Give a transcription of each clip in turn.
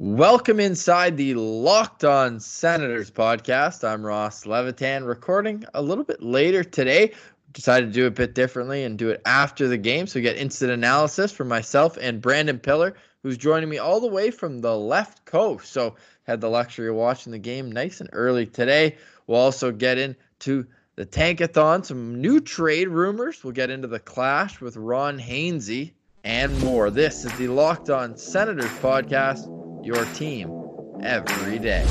Welcome inside the Locked On Senators podcast. I'm Ross Levitan, recording a little bit later today. Decided to do it a bit differently and do it after the game. So we get instant analysis from myself and Brandon Pillar, who's joining me all the way from the left coast. So had the luxury of watching the game nice and early today. We'll also get into the Tankathon, some new trade rumors. We'll get into the clash with Ron Hainsey and more. This is the Locked On Senators podcast your team every day.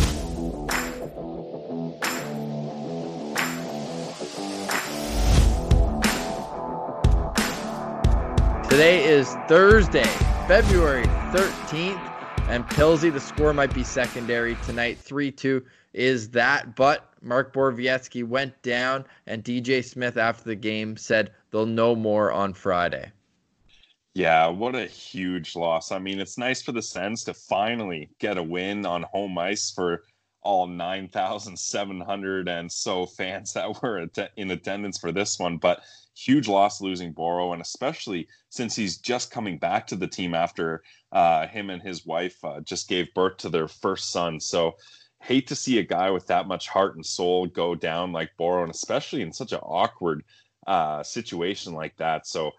Today is Thursday, February 13th, and Pilsy, the score might be secondary tonight. 3 2 is that, but Mark Borowiecki went down, and DJ Smith after the game said they'll know more on Friday. Yeah, what a huge loss. I mean, it's nice for the Sens to finally get a win on home ice for all 9,700 and so fans that were in attendance for this one. But huge loss losing Boro, and especially since he's just coming back to the team after uh, him and his wife uh, just gave birth to their first son. So hate to see a guy with that much heart and soul go down like Boro, and especially in such an awkward uh, situation like that. So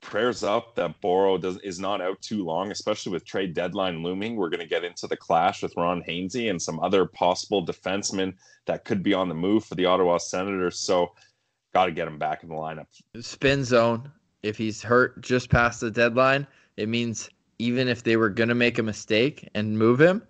prayers up that Boro does is not out too long, especially with trade deadline looming. We're going to get into the clash with Ron Hainsey and some other possible defensemen that could be on the move for the Ottawa Senators. So, got to get him back in the lineup. Spin zone. If he's hurt just past the deadline, it means even if they were going to make a mistake and move him,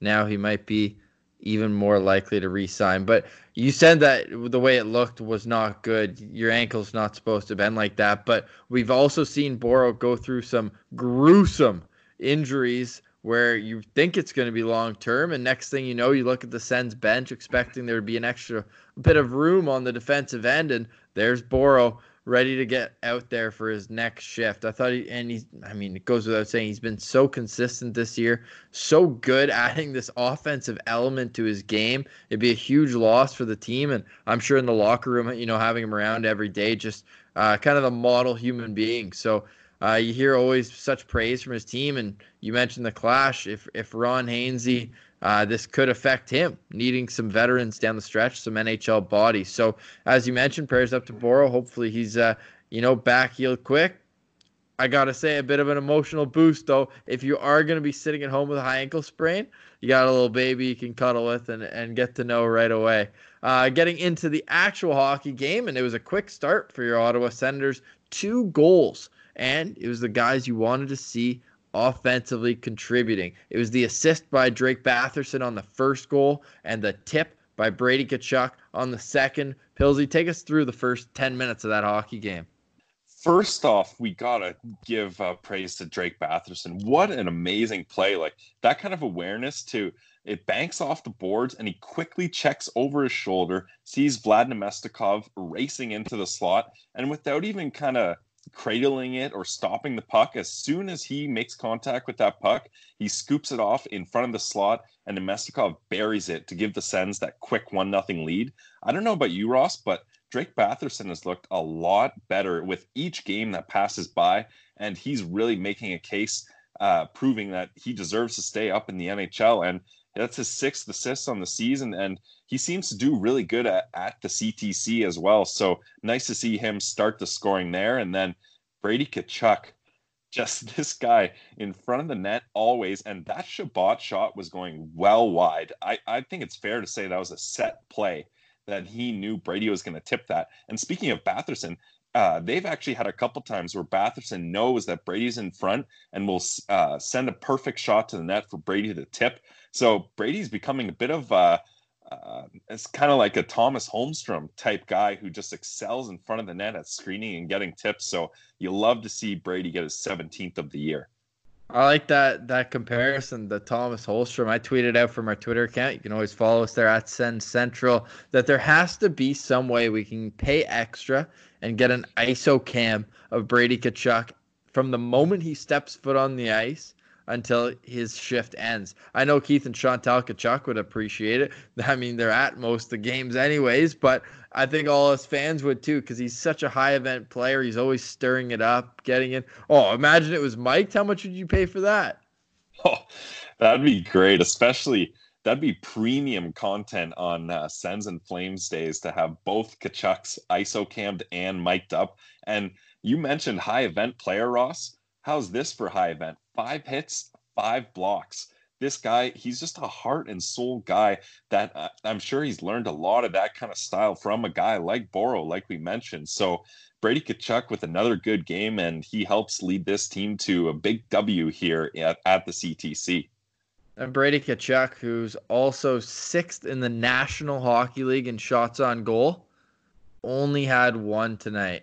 now he might be even more likely to re-sign. But you said that the way it looked was not good. Your ankle's not supposed to bend like that. But we've also seen Boro go through some gruesome injuries where you think it's going to be long term, and next thing you know, you look at the Sens bench expecting there to be an extra bit of room on the defensive end, and there's Boro ready to get out there for his next shift. I thought he, and he's, I mean, it goes without saying, he's been so consistent this year, so good adding this offensive element to his game. It'd be a huge loss for the team. And I'm sure in the locker room, you know, having him around every day, just uh, kind of a model human being. So, uh, you hear always such praise from his team, and you mentioned the clash. If if Ron Hainsey uh, this could affect him needing some veterans down the stretch, some NHL bodies. So, as you mentioned, prayers up to Boro. Hopefully, he's uh, you know back healed quick. I gotta say, a bit of an emotional boost though. If you are gonna be sitting at home with a high ankle sprain, you got a little baby you can cuddle with and, and get to know right away. Uh, getting into the actual hockey game, and it was a quick start for your Ottawa Senators. Two goals, and it was the guys you wanted to see offensively contributing. It was the assist by Drake Batherson on the first goal and the tip by Brady Tkachuk on the second. Pilsy, take us through the first 10 minutes of that hockey game. First off, we got to give uh, praise to Drake Batherson. What an amazing play. Like that kind of awareness to it banks off the boards and he quickly checks over his shoulder, sees Vlad Namestnikov racing into the slot, and without even kind of cradling it or stopping the puck. As soon as he makes contact with that puck, he scoops it off in front of the slot, and Namestnikov buries it to give the Sens that quick one nothing lead. I don't know about you, Ross, but Drake Batherson has looked a lot better with each game that passes by, and he's really making a case, uh, proving that he deserves to stay up in the NHL. And that's his sixth assist on the season, and he seems to do really good at, at the CTC as well. So nice to see him start the scoring there. And then Brady Tkachuk, just this guy in front of the net always. And that Chabot shot was going well wide. I, I think it's fair to say that was a set play that he knew Brady was going to tip that. And speaking of Batherson, uh, they've actually had a couple times where Batherson knows that Brady's in front and will uh, send a perfect shot to the net for Brady to tip. So Brady's becoming a bit of a, uh, it's kind of like a Tomas Holmstrom type guy who just excels in front of the net at screening and getting tips. So you love to see Brady get his 17th of the year. I like that that comparison, the Tomas Holmstrom. I tweeted out from our Twitter account. You can always follow us there at Send Central. That there has to be some way we can pay extra and get an ISO cam of Brady Tkachuk from the moment he steps foot on the ice until his shift ends. I know Keith and Chantal Tkachuk would appreciate it. I mean, they're at most the games anyways, but I think all us fans would too because he's such a high event player. He's always stirring it up, getting in. Oh, imagine it was Mike. How much would you pay for that? Oh, That'd be great, especially that'd be premium content on uh, Sens and Flames days to have both Tkachuks ISO cammed and mic'd up. And you mentioned high event player Ross. How's this for high event? Five hits, five blocks. This guy, he's just a heart and soul guy that uh, I'm sure he's learned a lot of that kind of style from a guy like Boro, like we mentioned. So Brady Tkachuk with another good game, and he helps lead this team to a big W here at, at the CTC. And Brady Tkachuk, who's also sixth in the National Hockey League in shots on goal, only had one tonight,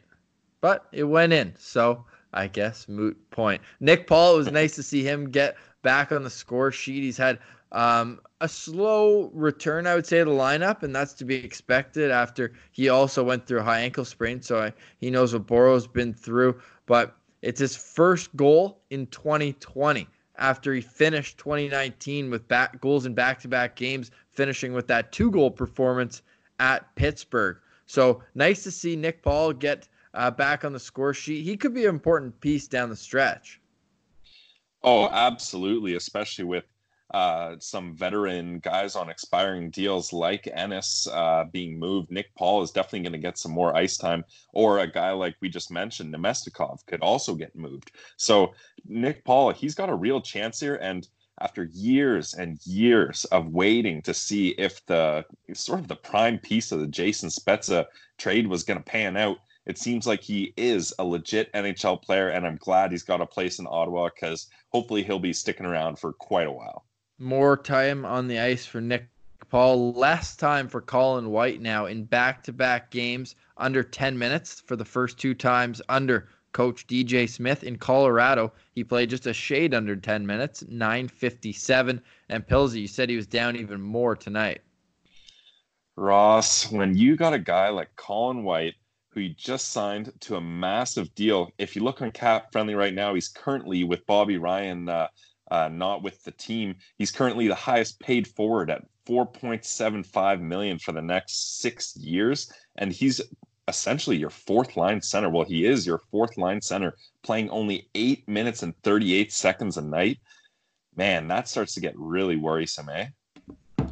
but it went in. So I guess moot point. Nick Paul, it was nice to see him get back on the score sheet. He's had um, a slow return, I would say, to the lineup, and that's to be expected after he also went through a high ankle sprain. So I, he knows what Boro's been through, but it's his first goal in 2020 after he finished 2019 with back goals in back-to-back games, finishing with that two-goal performance at Pittsburgh. So nice to see Nick Paul get uh, back on the score sheet. He could be an important piece down the stretch. Oh, absolutely, especially with uh, some veteran guys on expiring deals like Ennis uh, being moved. Nick Paul is definitely going to get some more ice time, or a guy like we just mentioned, Namestnikov, could also get moved. So Nick Paul, he's got a real chance here, and after years and years of waiting to see if the sort of the prime piece of the Jason Spezza trade was going to pan out, it seems like he is a legit NHL player, and I'm glad he's got a place in Ottawa because hopefully he'll be sticking around for quite a while more time on the ice for Nick Paul, less time for Colin White now in back to back games under 10 minutes for the first two times under coach DJ Smith in Colorado. He played just a shade under 10 minutes, 957. And Pilsy, you said he was down even more tonight. Ross, when you got a guy like Colin White, who you just signed to a massive deal, if you look on Cap Friendly right now, he's currently with Bobby Ryan uh, uh, not with the team. He's currently the highest paid forward at 4.75 million for the next six years, and he's essentially your fourth line center. Well, he is your fourth line center, playing only eight minutes and 38 seconds a night. Man, that starts to get really worrisome, eh?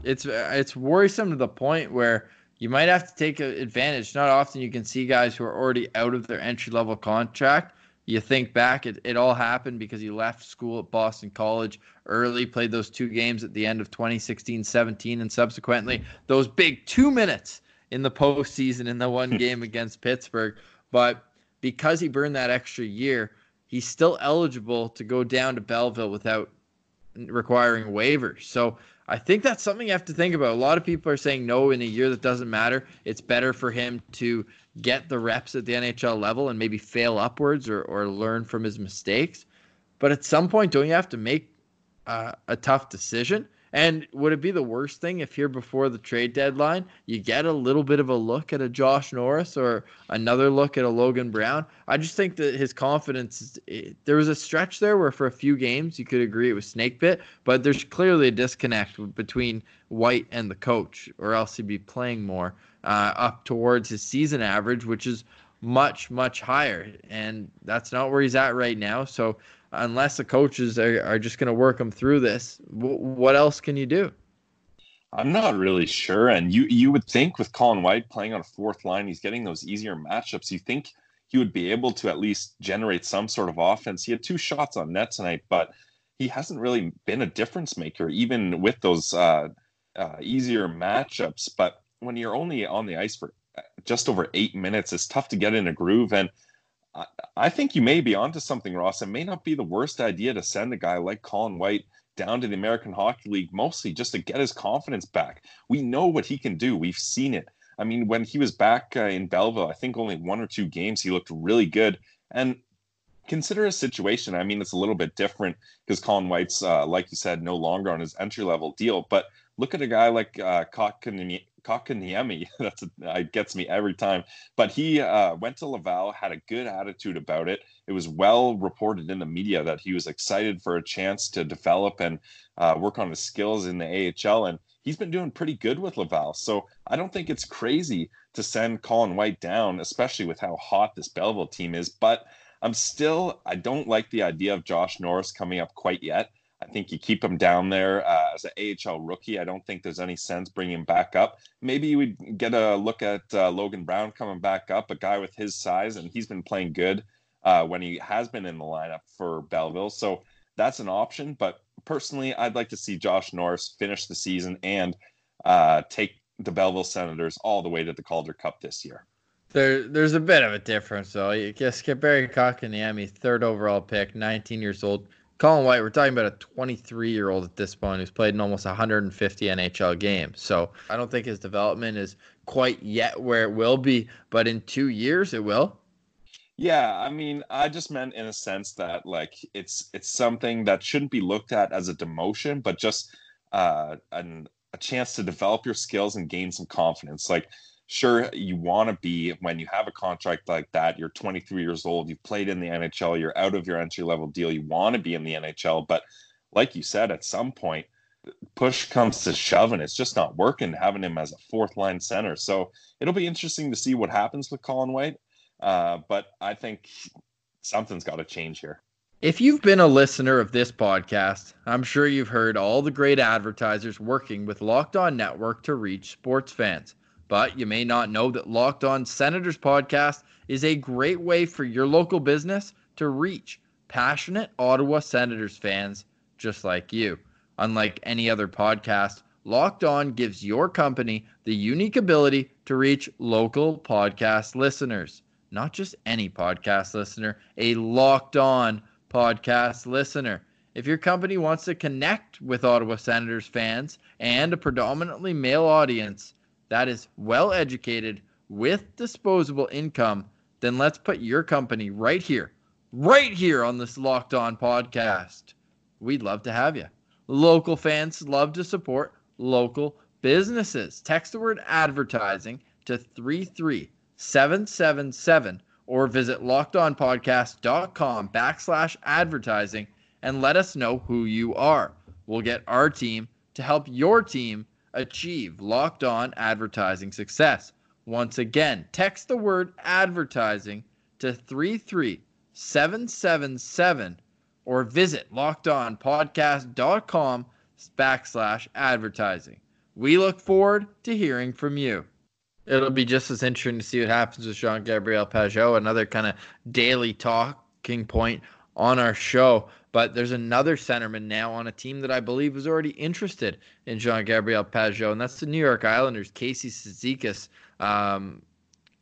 It's it's worrisome to the point where you might have to take advantage. Not often you can see guys who are already out of their entry level contract you think back, it, it all happened because he left school at Boston College early, played those two games at the end of 2016 17, and subsequently those big two minutes in the postseason in the one game against Pittsburgh. But because he burned that extra year, he's still eligible to go down to Belleville without requiring waivers. So I think that's something you have to think about. A lot of people are saying no in a year that doesn't matter. It's better for him to get the reps at the NHL level and maybe fail upwards or, or learn from his mistakes. But at some point, don't you have to make uh, a tough decision? And would it be the worst thing if here before the trade deadline you get a little bit of a look at a Josh Norris or another look at a Logan Brown? I just think that his confidence. It, there was a stretch there where for a few games you could agree it was snake bit, but there's clearly a disconnect between White and the coach, or else he'd be playing more uh, up towards his season average, which is much much higher, and that's not where he's at right now. So unless the coaches are, are just going to work them through this, w- what else can you do? I'm not really sure. And you you would think with Colin White playing on a fourth line, he's getting those easier matchups. You think he would be able to at least generate some sort of offense. He had two shots on net tonight, but he hasn't really been a difference maker, even with those uh, uh, easier matchups. But when you're only on the ice for uh, just over eight minutes, it's tough to get in a groove. And I, think you may be onto something, Ross. It may not be the worst idea to send a guy like Colin White down to the American Hockey League, mostly just to get his confidence back. We know what he can do. We've seen it. I mean, when he was back uh, in Belleville, I think only one or two games, he looked really good. And consider a situation. I mean, it's a little bit different because Colin White's, uh, like you said, no longer on his entry level deal. But look at a guy like uh. That's a, it gets me every time. But he uh, went to Laval, had a good attitude about it. It was well reported in the media that he was excited for a chance to develop and uh, work on his skills in the AHL, and he's been doing pretty good with Laval. So I don't think it's crazy to send Colin White down, especially with how hot this Belleville team is. But I'm still I don't like the idea of Josh Norris coming up quite yet. I think you keep him down there uh, as an AHL rookie. I don't think there's any sense bringing him back up. Maybe you would get a look at uh, Logan Brown coming back up, a guy with his size, and he's been playing good uh, when he has been in the lineup for Belleville. So that's an option. But personally, I'd like to see Josh Norris finish the season and uh, take the Belleville Senators all the way to the Calder Cup this year. There, there's a bit of a difference though. You Jesperi Kotkaniemi, third overall pick, 19 years old. Colin White, we're talking about a 23 year old at this point who's played in almost 150 NHL games. So I don't think his development is quite yet where it will be, but in two years it will. Yeah, I mean, I just meant in a sense that like it's it's something that shouldn't be looked at as a demotion, but just uh, an, a chance to develop your skills and gain some confidence. Like, sure, you want to be when you have a contract like that. You're 23 years old. You've played in the NHL. You're out of your entry level deal. You want to be in the NHL, but like you said, at some point, push comes to shove, and it's just not working having him as a fourth line center. So it'll be interesting to see what happens with Colin White. Uh, but I think something's got to change here. If you've been a listener of this podcast, I'm sure you've heard all the great advertisers working with Locked On Network to reach sports fans. But you may not know that Locked On Senators podcast is a great way for your local business to reach passionate Ottawa Senators fans just like you. Unlike any other podcast, Locked On gives your company the unique ability to reach local podcast listeners not just any podcast listener, a locked on podcast listener. If your company wants to connect with Ottawa Senators fans and a predominantly male audience that is well educated with disposable income, then let's put your company right here, right here on this Locked On podcast. We'd love to have you. Local fans love to support local businesses. Text the word advertising to 33777 or visit lockedonpodcast.com backslash advertising and let us know who you are. We'll get our team to help your team achieve locked on advertising success. Once again, text the word advertising to 33777 or visit lockedonpodcast.com backslash advertising. We look forward to hearing from you. It'll be just as interesting to see what happens with Jean Gabriel Pageau, another kind of daily talking point on our show. But there's another centerman now on a team that I believe is already interested in Jean Gabriel Pageau, and that's the New York Islanders. Casey Cizikas um,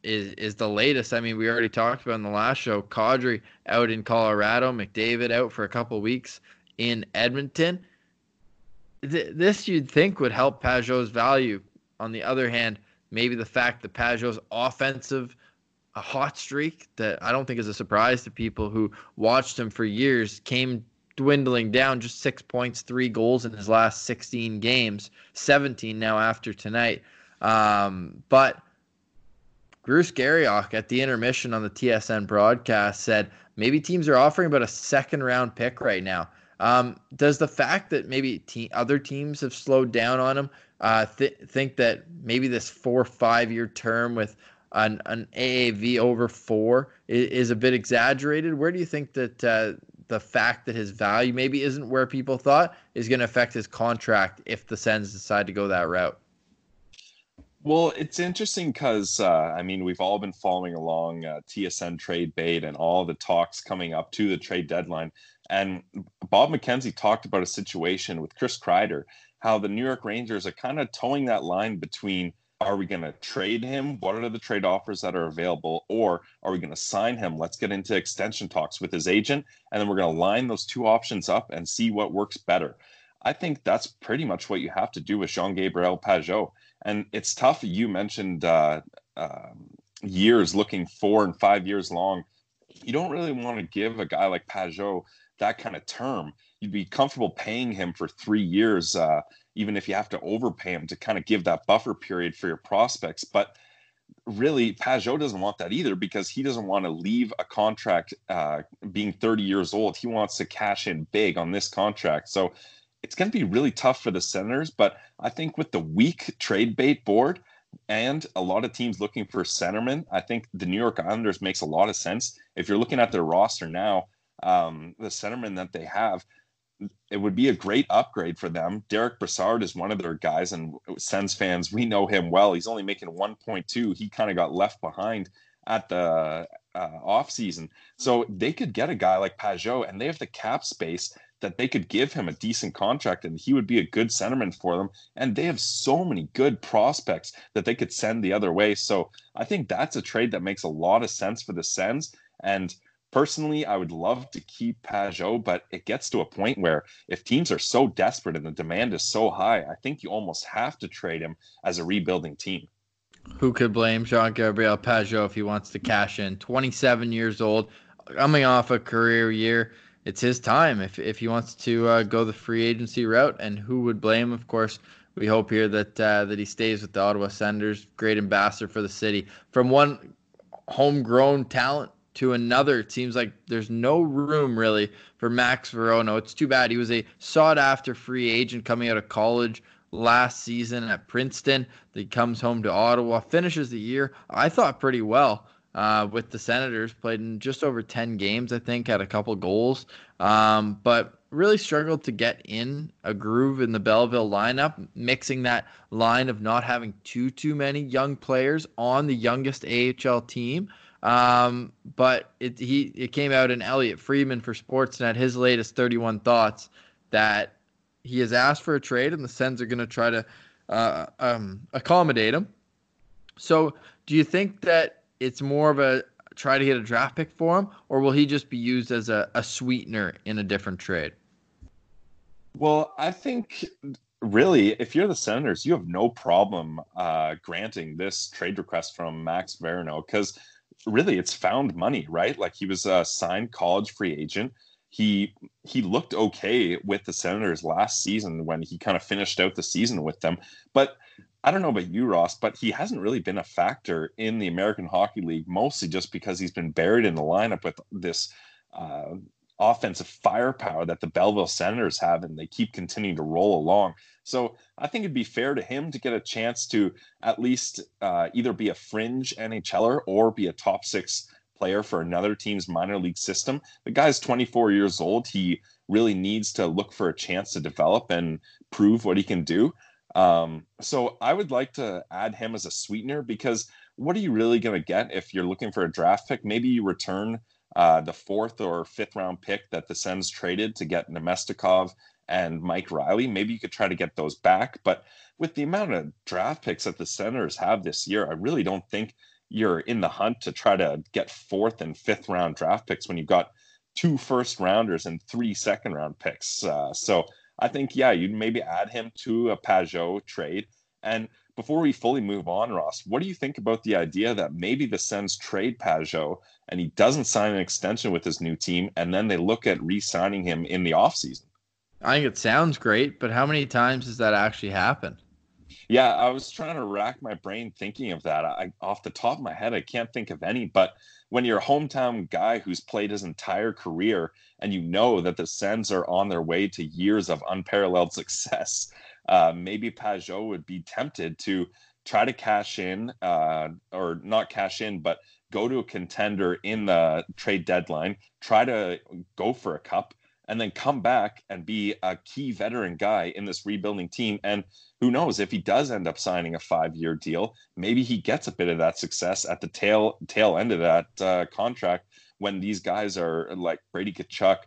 is is the latest. I mean, we already talked about in the last show. Kadri out in Colorado, McDavid out for a couple weeks in Edmonton. Th- this you'd think would help Pageau's value. On the other hand, maybe the fact that Pageau's offensive a hot streak that I don't think is a surprise to people who watched him for years came dwindling down just six points, three goals in his last 16 games, 17 now after tonight. Um, but Bruce Garrioch at the intermission on the TSN broadcast said maybe teams are offering about a second round pick right now. Um, does the fact that maybe te- other teams have slowed down on him uh, th- think that maybe this four or five year term with an, an AAV over four is, is, a bit exaggerated. Where do you think that uh, the fact that his value maybe isn't where people thought is going to affect his contract if the Sens decide to go that route? Well, it's interesting because uh, I mean we've all been following along uh, TSN trade bait and all the talks coming up to the trade deadline. And Bob McKenzie talked about a situation with Chris Kreider how the New York Rangers are kind of towing that line between are we going to trade him? What are the trade offers that are available? Or are we going to sign him? Let's get into extension talks with his agent. And then we're going to line those two options up and see what works better. I think that's pretty much what you have to do with Jean Gabriel Pageau. And it's tough. You mentioned uh, uh, years looking four and five years long. You don't really want to give a guy like Pageau that kind of term you'd be comfortable paying him for three years, uh, even if you have to overpay him to kind of give that buffer period for your prospects. But really, Pageau doesn't want that either because he doesn't want to leave a contract uh, being 30 years old. He wants to cash in big on this contract. So it's going to be really tough for the Senators. But I think with the weak trade bait board, and a lot of teams looking for centermen. I think the New York Islanders makes a lot of sense. If you're looking at their roster now, um, the centermen that they have, it would be a great upgrade for them. Derek Brassard is one of their guys, and Sens fans, we know him well. He's only making 1.2. He kind of got left behind at the uh, off season. So they could get a guy like Pageau, and they have the cap space that they could give him a decent contract and he would be a good centerman for them. And they have so many good prospects that they could send the other way. So I think that's a trade that makes a lot of sense for the Sens. And personally, I would love to keep Pageau, but it gets to a point where if teams are so desperate and the demand is so high, I think you almost have to trade him as a rebuilding team. Who could blame Jean Gabriel Pageau if he wants to cash in? 27 years old, coming off a career year it's his time if if he wants to uh, go the free agency route. And who would blame? Of course, we hope here that uh, that he stays with the Ottawa Senators. Great ambassador for the city. From one homegrown talent to another, it seems like there's no room really for Max Veronneau. It's too bad. He was a sought after free agent coming out of college last season at Princeton. He comes home to Ottawa, finishes the year, I thought, pretty well uh, with the Senators. Played in just over 10 games, I think, had a couple goals, um, but really struggled to get in a groove in the Belleville lineup, mixing that line of not having too too many young players on the youngest AHL team. Um, but it he it came out in Elliotte Friedman for Sportsnet his latest 31 thoughts that he has asked for a trade and the Sens are going to try to uh, um, accommodate him. So, do you think that it's more of a try to get a draft pick for him, or will he just be used as a, a sweetener in a different trade? Well, I think really, if you're the Senators, you have no problem uh, granting this trade request from Max Veronneau because really it's found money, right? Like he was a signed college free agent. He he looked okay with the Senators last season when he kind of finished out the season with them, but I don't know about you, Ross, but he hasn't really been a factor in the American Hockey League, mostly just because he's been buried in the lineup with this uh, offensive firepower that the Belleville Senators have, and they keep continuing to roll along. So I think it'd be fair to him to get a chance to at least uh, either be a fringe NHLer or be a top six player for another team's minor league system. The guy's 24 years old. He really needs to look for a chance to develop and prove what he can do. Um, so I would like to add him as a sweetener because what are you really going to get if you're looking for a draft pick? Maybe you return uh, the fourth or fifth round pick that the Sens traded to get Namestnikov and Mike Reilly. Maybe you could try to get those back. But with the amount of draft picks that the Senators have this year, I really don't think you're in the hunt to try to get fourth and fifth round draft picks when you've got two first rounders and three second round picks. Uh, so I think, yeah, you'd maybe add him to a Pageau trade. And before we fully move on, Ross, what do you think about the idea that maybe the Sens trade Pageau and he doesn't sign an extension with his new team, and then they look at re-signing him in the offseason? I think it sounds great, but how many times does that actually happen? Yeah, I was trying to rack my brain thinking of that. I off the top of my head, I can't think of any, but when you're a hometown guy who's played his entire career and you know that the Sens are on their way to years of unparalleled success, uh, maybe Pageau would be tempted to try to cash in, uh, or not cash in, but go to a contender in the trade deadline, try to go for a cup, and then come back and be a key veteran guy in this rebuilding team. And who knows if he does end up signing a five-year deal, maybe he gets a bit of that success at the tail tail end of that uh, contract when these guys are like Brady Tkachuk,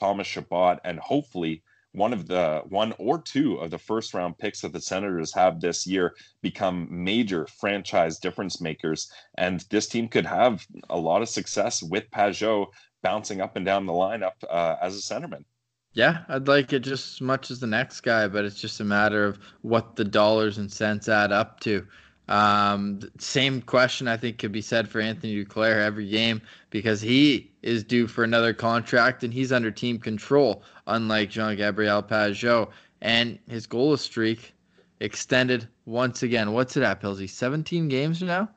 Thomas Chabot, and hopefully one of the one or two of the first round picks that the Senators have this year become major franchise difference makers. And this team could have a lot of success with Pageau bouncing up and down the lineup uh, as a centerman. Yeah, I'd like it just as much as the next guy, but it's just a matter of what the dollars and cents add up to. Um, same question I think could be said for Anthony Duclair every game because he is due for another contract and he's under team control, unlike Jean Gabriel Pageau. And his goal streak extended once again. What's it at, Pilsy? 17 games now?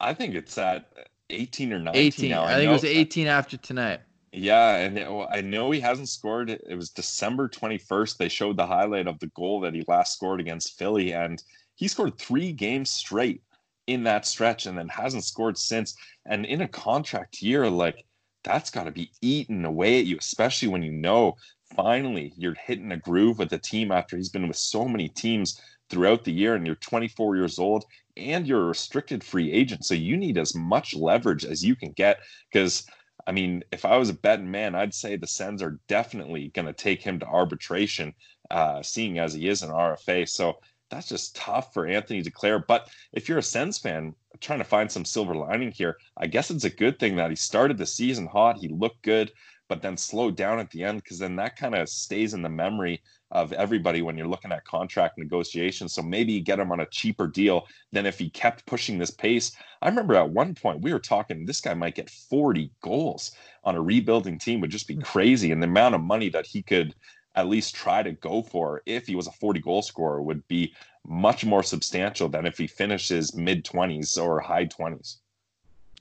I think it's at 18 or 19 18. now. I, I think it was 18 after tonight. Yeah, and it, well, I know he hasn't scored. It was December 21st. They showed the highlight of the goal that he last scored against Philly, and he scored three games straight in that stretch and then hasn't scored since. And in a contract year, like that's got to be eaten away at you, especially when you know finally you're hitting a groove with the team after he's been with so many teams throughout the year and you're 24 years old and you're a restricted free agent. So you need as much leverage as you can get because I mean, if I was a betting man, I'd say the Sens are definitely going to take him to arbitration, uh, seeing as he is an RFA. So that's just tough for Anthony Duclair. But if you're a Sens fan, trying to find some silver lining here, I guess it's a good thing that he started the season hot. He looked good, but then slowed down at the end because then that kind of stays in the memory of everybody when you're looking at contract negotiations. So maybe you get him on a cheaper deal than if he kept pushing this pace. I remember at one point we were talking this guy might get 40 goals on a rebuilding team would just be hmm. crazy. And the amount of money that he could at least try to go for if he was a 40 goal scorer would be much more substantial than if he finishes mid 20s or high 20s.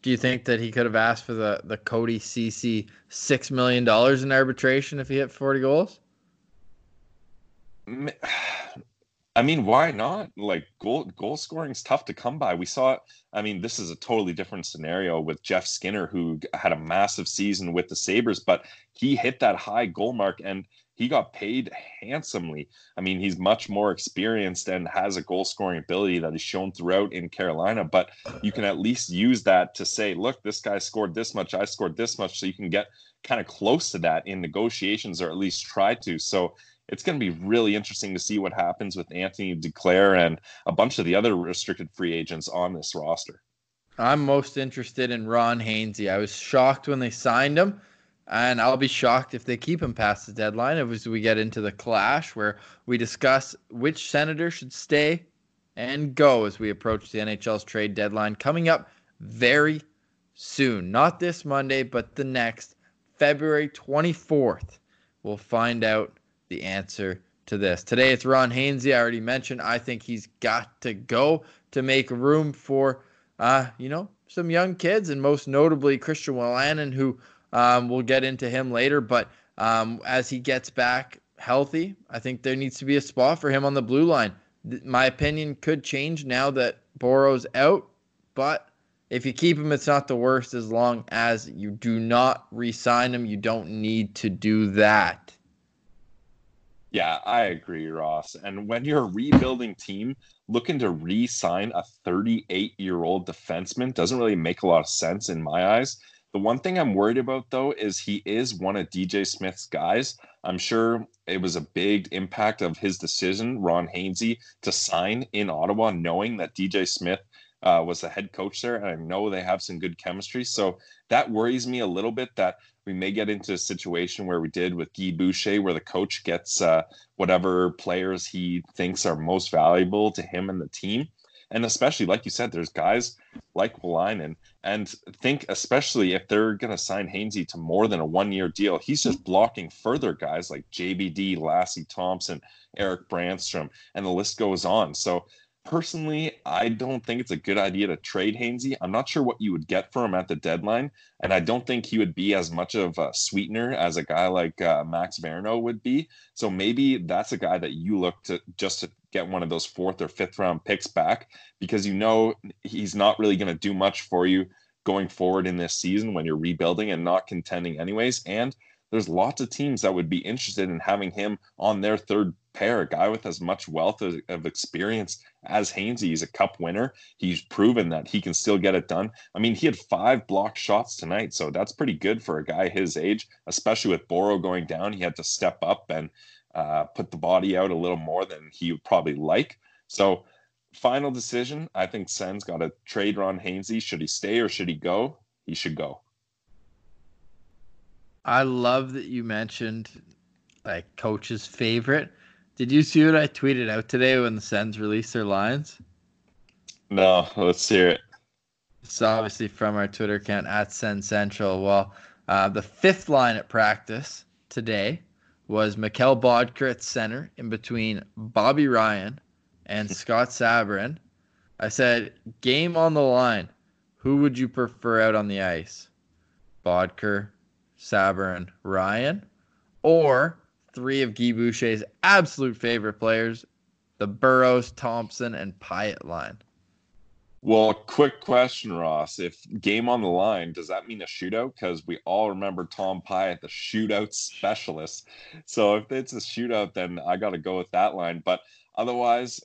Do you think that he could have asked for the the Cody Ceci six million dollars in arbitration if he hit 40 goals? I mean, why not? Like goal goal scoring is tough to come by. We saw I mean, this is a totally different scenario with Jeff Skinner, who had a massive season with the Sabres, but he hit that high goal mark and he got paid handsomely. I mean, he's much more experienced and has a goal scoring ability that is shown throughout in Carolina, but you can at least use that to say, look, this guy scored this much, I scored this much. So you can get kind of close to that in negotiations or at least try to. So it's going to be really interesting to see what happens with Anthony Duclair and a bunch of the other restricted free agents on this roster. I'm most interested in Ron Hainsey. I was shocked when they signed him, and I'll be shocked if they keep him past the deadline. As we get into the clash where we discuss which senator should stay and go as we approach the NHL's trade deadline coming up very soon. Not this Monday, but the next, February 24th. We'll find out the answer to this. Today it's Ron Hainsey. I already mentioned. I think he's got to go to make room for, uh, you know, some young kids, and most notably Christian Wolanin, who um, we'll get into him later. But um, as he gets back healthy, I think there needs to be a spot for him on the blue line. My opinion could change now that Boro's out, but if you keep him, it's not the worst as long as you do not re sign him. You don't need to do that. Yeah, I agree, Ross. And when you're a rebuilding team, looking to re sign a 38 year old defenseman doesn't really make a lot of sense in my eyes. The one thing I'm worried about, though, is he is one of DJ Smith's guys. I'm sure it was a big impact of his decision, Ron Hainsey, to sign in Ottawa, knowing that DJ Smith uh, was the head coach there, and I know they have some good chemistry. So that worries me a little bit that we may get into a situation where we did with Guy Boucher, where the coach gets uh, whatever players he thinks are most valuable to him and the team. And especially, like you said, there's guys like Wolanin. And think, especially if they're going to sign Hainsey to more than a one year deal, he's just blocking further guys like JBD, Lassi Thomson, Erik Brannstrom, and the list goes on. So personally, I don't think it's a good idea to trade Hainsey. I'm not sure what you would get for him at the deadline, and I don't think he would be as much of a sweetener as a guy like uh, Max Veronneau would be. So maybe that's a guy that you look to just to get one of those fourth or fifth round picks back because you know he's not really going to do much for you going forward in this season when you're rebuilding and not contending anyways. And there's lots of teams that would be interested in having him on their third pair, a guy with as much wealth of, of experience as Hainsey. He's a cup winner. He's proven that he can still get it done. I mean, he had five blocked shots tonight, so that's pretty good for a guy his age, especially with Boro going down. He had to step up and uh, put the body out a little more than he would probably like. So, final decision I think Sen's got to trade Ron Hainsey. Should he stay or should he go? He should go. I love that you mentioned like coach's favorite. Did you see what I tweeted out today when the Sens released their lines? No, let's hear it. It's obviously from our Twitter account at Sen Central. Well, uh, the fifth line at practice today was Mikkel Boedker at center in between Bobby Ryan and Scott Sabourin. I said, game on the line. Who would you prefer out on the ice? Boedker, Sabourin, Ryan? Or three of Guy Boucher's absolute favorite players, the Burrows, Thompson, and Pyatt line. Well, quick question, Ross. If game on the line, does that mean a shootout? Because we all remember Tom Pyatt, the shootout specialist. So if it's a shootout, then I got to go with that line. But otherwise,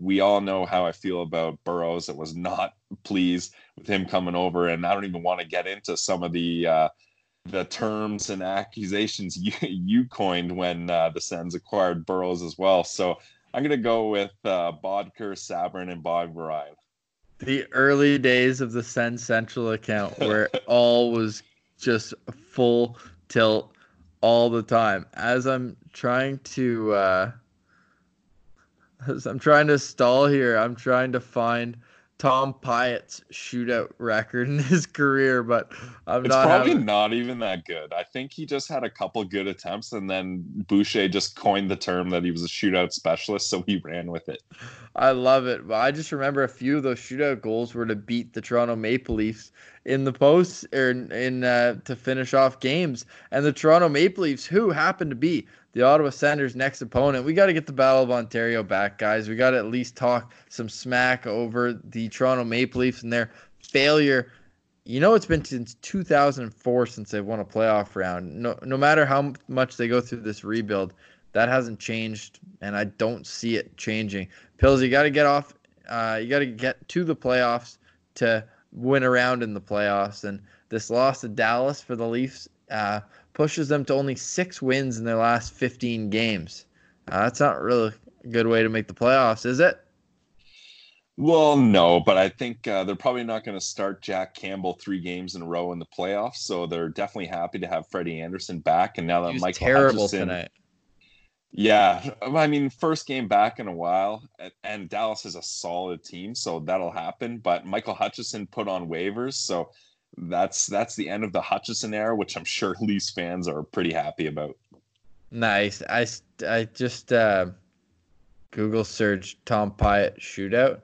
we all know how I feel about Burrows. It was not pleased with him coming over, and I don't even want to get into some of the uh, the terms and accusations you, you coined when uh, the Sens acquired Burrows as well. So I'm going to go with uh, Boedker, Sabourin, and Bogvarain the early days of the Send Central account where all was just full tilt all the time. As I'm trying to uh as I'm trying to stall here, I'm trying to find Tom Pyatt's shootout record in his career, but I'm it's not probably having... not even that good. I think he just had a couple good attempts, and then Boucher just coined the term that he was a shootout specialist, so he ran with it. I love it. but I just remember a few of those shootout goals were to beat the Toronto Maple Leafs in the post or in, in uh, to finish off games, and the Toronto Maple Leafs, who happened to be the Ottawa Senators' next opponent. We got to get the Battle of Ontario back, guys. We got to at least talk some smack over the Toronto Maple Leafs and their failure. You know, it's been since 2004 since they've won a playoff round. No, no matter how much they go through this rebuild, that hasn't changed, and I don't see it changing. Pills, you got to get off. Uh, you got to get to the playoffs to win around in the playoffs, and this loss to Dallas for the Leafs. Uh, pushes them to only six wins in their last 15 games. Uh, that's not really a good way to make the playoffs, is it? Well, no, but I think uh, they're probably not going to start Jack Campbell three games in a row in the playoffs. So they're definitely happy to have Freddie Andersen back. And now that Michael terrible Hutchison, tonight. Yeah, I mean, first game back in a while, and Dallas is a solid team, so that'll happen. But Michael Hutchison put on waivers, so that's that's the end of the Hutchison era, which I'm sure Leafs fans are pretty happy about. Nice. I, I just uh, Google searched Tom Pyatt shootout,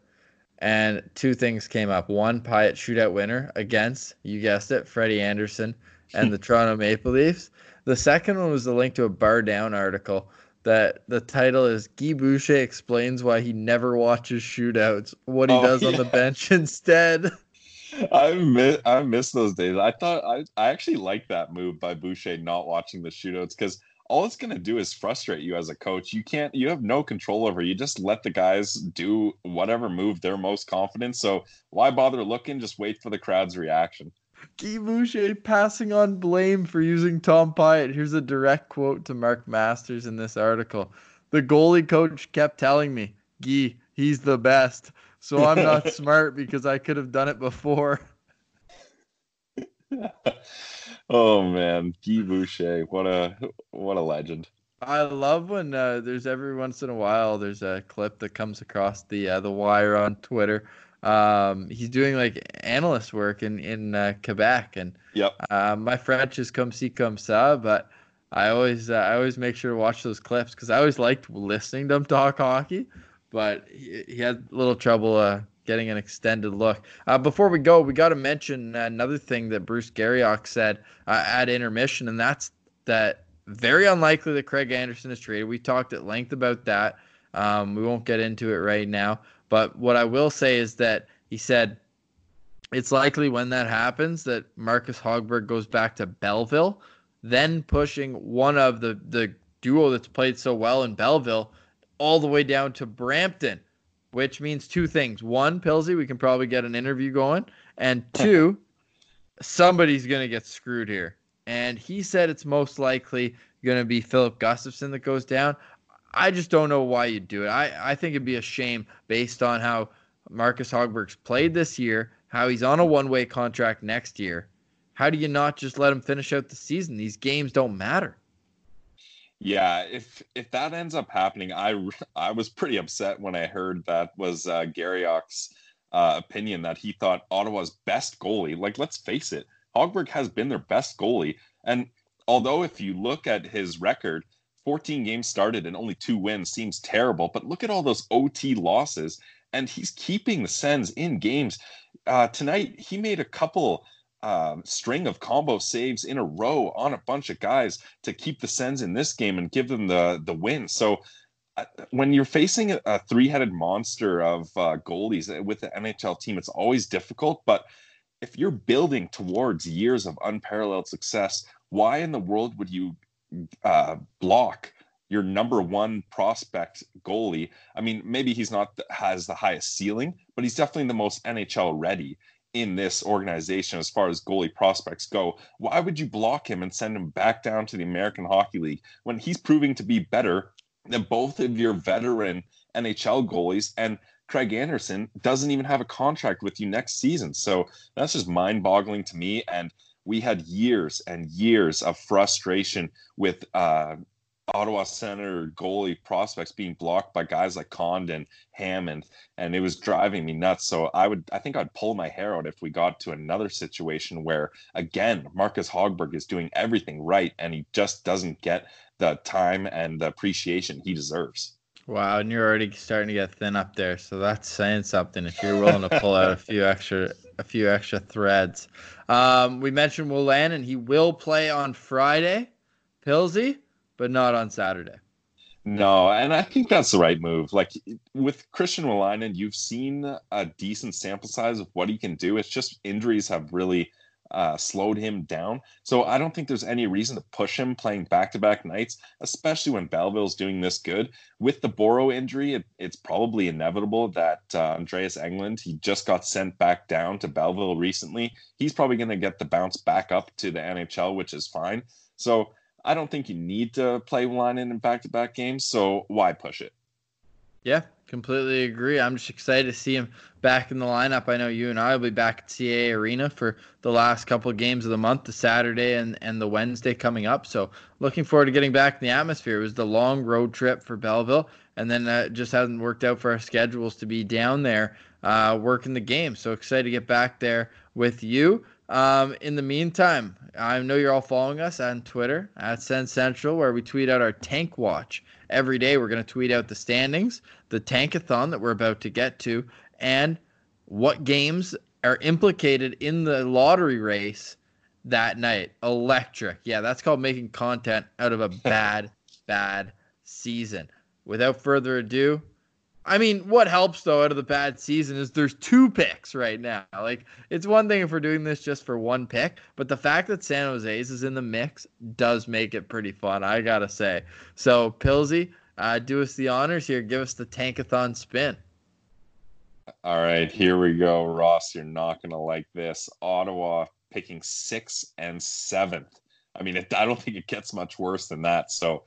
and two things came up. One, Pyatt shootout winner against, you guessed it, Freddie Andersen and the Toronto Maple Leafs. The second one was a link to a Bar Down article that the title is Guy Boucher explains why he never watches shootouts, what he oh, does yeah. on the bench instead. I miss I miss those days. I thought I, I actually like that move by Boucher not watching the shootouts because all it's gonna do is frustrate you as a coach. You can't you have no control over. You just let the guys do whatever move they're most confident. So why bother looking? Just wait for the crowd's reaction. Guy Boucher passing on blame for using Tom Pyatt. Here's a direct quote to Mark Masters in this article. The goalie coach kept telling me, Guy, he's the best. So I'm not smart because I could have done it before. oh man, Guy Boucher, what a what a legend. I love when uh, there's every once in a while there's a clip that comes across the uh, the wire on Twitter. Um, he's doing like analyst work in in uh, Quebec, and yep. Uh, my French is comme si comme ça, but I always uh, I always make sure to watch those clips because I always liked listening to him talk hockey but he, he had a little trouble uh, getting an extended look. Uh, before we go, we got to mention another thing that Bruce Garrioch said uh, at intermission, and that's that very unlikely that Craig Anderson is traded. We talked at length about that. Um, we won't get into it right now, but what I will say is that he said it's likely when that happens that Marcus Hogberg goes back to Belleville, then pushing one of the the duo that's played so well in Belleville all the way down to Brampton, which means two things. One, Pilsy, we can probably get an interview going. And two, somebody's going to get screwed here. And he said it's most likely going to be Filip Gustavsson that goes down. I just don't know why you'd do it. I, I think it'd be a shame based on how Marcus Hogberg's played this year, how he's on a one way contract next year. How do you not just let him finish out the season? These games don't matter. Yeah, if if that ends up happening, I I was pretty upset when I heard that was uh, Garrioch's uh, opinion that he thought Ottawa's best goalie. Like, let's face it, Hogberg has been their best goalie, and although if you look at his record, 14 games started and only two wins seems terrible, but look at all those OT losses, and he's keeping the Sens in games. Uh, tonight, he made a couple um, string of combo saves in a row on a bunch of guys to keep the Sens in this game and give them the the win. So when you're facing a, three-headed monster of uh, goalies uh, with the NHL team, it's always difficult. But if you're building towards years of unparalleled success, why in the world would you uh, block your number one prospect goalie? I mean, maybe he's not has the highest ceiling, but he's definitely the most NHL ready in this organization as far as goalie prospects go. Why would you block him and send him back down to the American Hockey League when he's proving to be better than both of your veteran NHL goalies and Craig Anderson doesn't even have a contract with you next season. So that's just mind boggling to me. And we had years and years of frustration with uh, Ottawa Senator goalie prospects being blocked by guys like Condon, Hammond, and it was driving me nuts. So I would, I think I'd pull my hair out if we got to another situation where, again, Marcus Hogberg is doing everything right and he just doesn't get the time and the appreciation he deserves. Wow, and you're already starting to get thin up there, so that's saying something. If you're willing to pull out a few extra, a few extra threads. Um, we mentioned Wolanin, and he will play on Friday, Pilsy but not on Saturday. No, and I think that's the right move. Like with Christian Wolanin, you've seen a decent sample size of what he can do. It's just injuries have really uh, slowed him down. So I don't think there's any reason to push him playing back to back nights, especially when Belleville's doing this good. With the Boro injury, it, it's probably inevitable that uh, Andreas Englund, he just got sent back down to Belleville recently. He's probably going to get the bounce back up to the NHL, which is fine. So I don't think you need to play Wolanin back to back games. So why push it? Yeah, completely agree. I'm just excited to see him back in the lineup. I know you and I will be back at CAA Arena for the last couple of games of the month, the Saturday and, and the Wednesday coming up. So looking forward to getting back in the atmosphere. It was the long road trip for Belleville, and then it just hasn't worked out for our schedules to be down there uh, working the game. So excited to get back there with you. Um, in the meantime, I know you're all following us on Twitter at Send Central, where we tweet out our tank watch every day. We're going to tweet out the standings, the tankathon that we're about to get to, and what games are implicated in the lottery race that night. Electric. Yeah, that's called making content out of a bad, bad season. Without further ado, I mean, what helps though out of the bad season is there's two picks right now. Like, it's one thing if we're doing this just for one pick, but the fact that San Jose's is in the mix does make it pretty fun, I gotta say. So, Pilsy, uh, do us the honors here. Give us the tankathon spin. All right, here we go. Ross, you're not gonna like this. Ottawa picking sixth and seventh. I mean, it, I don't think it gets much worse than that. So,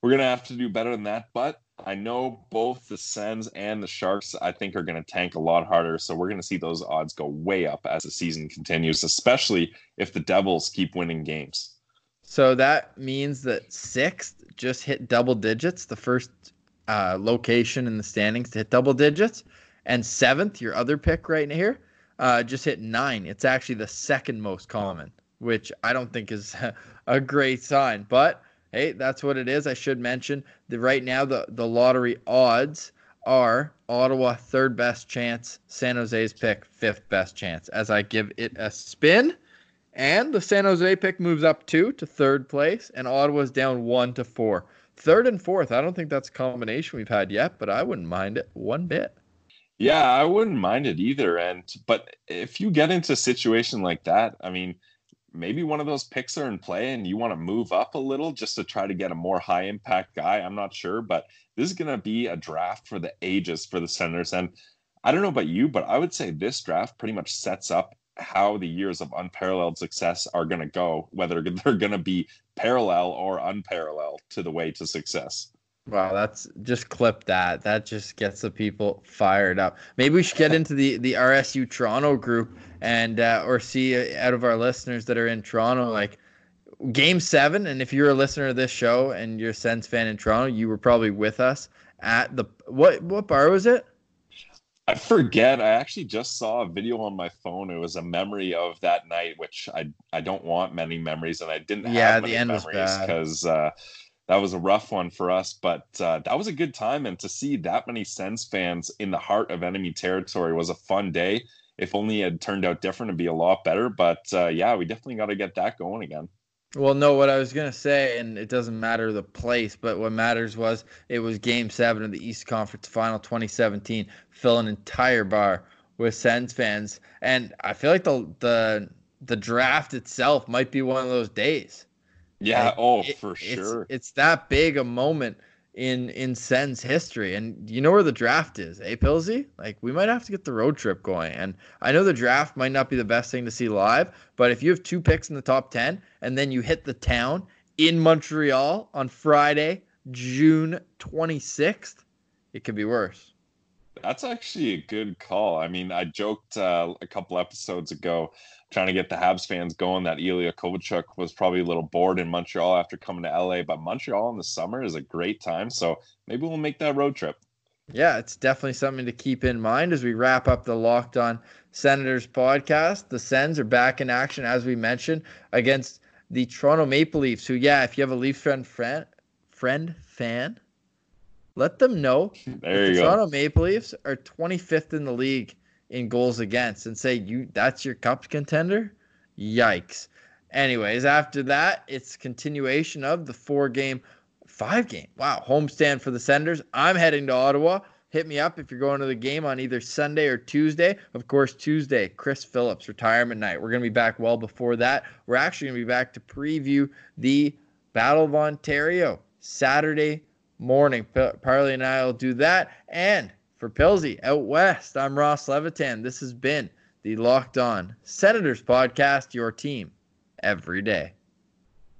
we're gonna have to do better than that, but I know both the Sens and the Sharks, I think, are going to tank a lot harder. So we're going to see those odds go way up as the season continues, especially if the Devils keep winning games. So that means that sixth just hit double digits, the first uh, location in the standings to hit double digits. And seventh, your other pick right here, uh, just hit nine. It's actually the second most common, which I don't think is a great sign. But hey, that's what it is. I should mention that right now the, the lottery odds are Ottawa third best chance, San Jose's pick fifth best chance. As I give it a spin, and the San Jose pick moves up two to third place, and Ottawa's down one to four. Third and fourth, I don't think that's a combination we've had yet, but I wouldn't mind it one bit. Yeah, I wouldn't mind it either. And but if you get into a situation like that, I mean, maybe one of those picks are in play and you want to move up a little just to try to get a more high impact guy. I'm not sure, but this is going to be a draft for the ages for the Senators. And I don't know about you, but I would say this draft pretty much sets up how the years of unparalleled success are going to go, whether they're going to be parallel or unparalleled to the way to success. Wow, that's just clip that. That just gets the people fired up. Maybe we should get into the the RSU Toronto group and uh, or see uh, out of our listeners that are in Toronto like game 7 and if you're a listener of this show and you're a Sens fan in Toronto, you were probably with us at the what what bar was it? I forget. I actually just saw a video on my phone. It was a memory of that night, which I I don't want many memories, and I didn't yeah, have many the end memories because uh, that was a rough one for us, but uh, that was a good time. And to see that many Sens fans in the heart of enemy territory was a fun day. If only it had turned out different, it'd be a lot better. But uh, yeah, we definitely got to get that going again. Well, no, what I was gonna say, and it doesn't matter the place, but what matters was it was Game Seven of the East Conference Final 2017. Fill an entire bar with Sens fans, and I feel like the the the draft itself might be one of those days. Yeah, like, oh, it, for sure. It's, it's that big a moment in in Sens history. And you know where the draft is, eh, Pilsy? Like we might have to get the road trip going. And I know the draft might not be the best thing to see live, but if you have two picks in the top ten and then you hit the town in Montreal on Friday, June twenty sixth, it could be worse. That's actually a good call. I mean, I joked uh, a couple episodes ago trying to get the Habs fans going that Ilya Kovalchuk was probably a little bored in Montreal after coming to LA, but Montreal in the summer is a great time. So maybe we'll make that road trip. Yeah, it's definitely something to keep in mind as we wrap up the Locked On Senators podcast. The Sens are back in action, as we mentioned, against the Toronto Maple Leafs, who, yeah, if you have a Leafs friend, friend, friend fan, let them know there the go. Toronto Maple Leafs are 25th in the league in goals against and say you that's your cup contender? Yikes. Anyways after that it's continuation of the four game five game. Wow homestand for the senders i'm heading to ottawa. Hit me up if you're going to the game on either sunday or tuesday. Of course tuesday chris phillips retirement night. We're going to be back well before that. We're actually going to be back to preview the battle of ontario saturday morning parley and i will do that and for Pilsy out west, I'm Ross Levitan. This has been the Locked On Senators podcast, your team every day.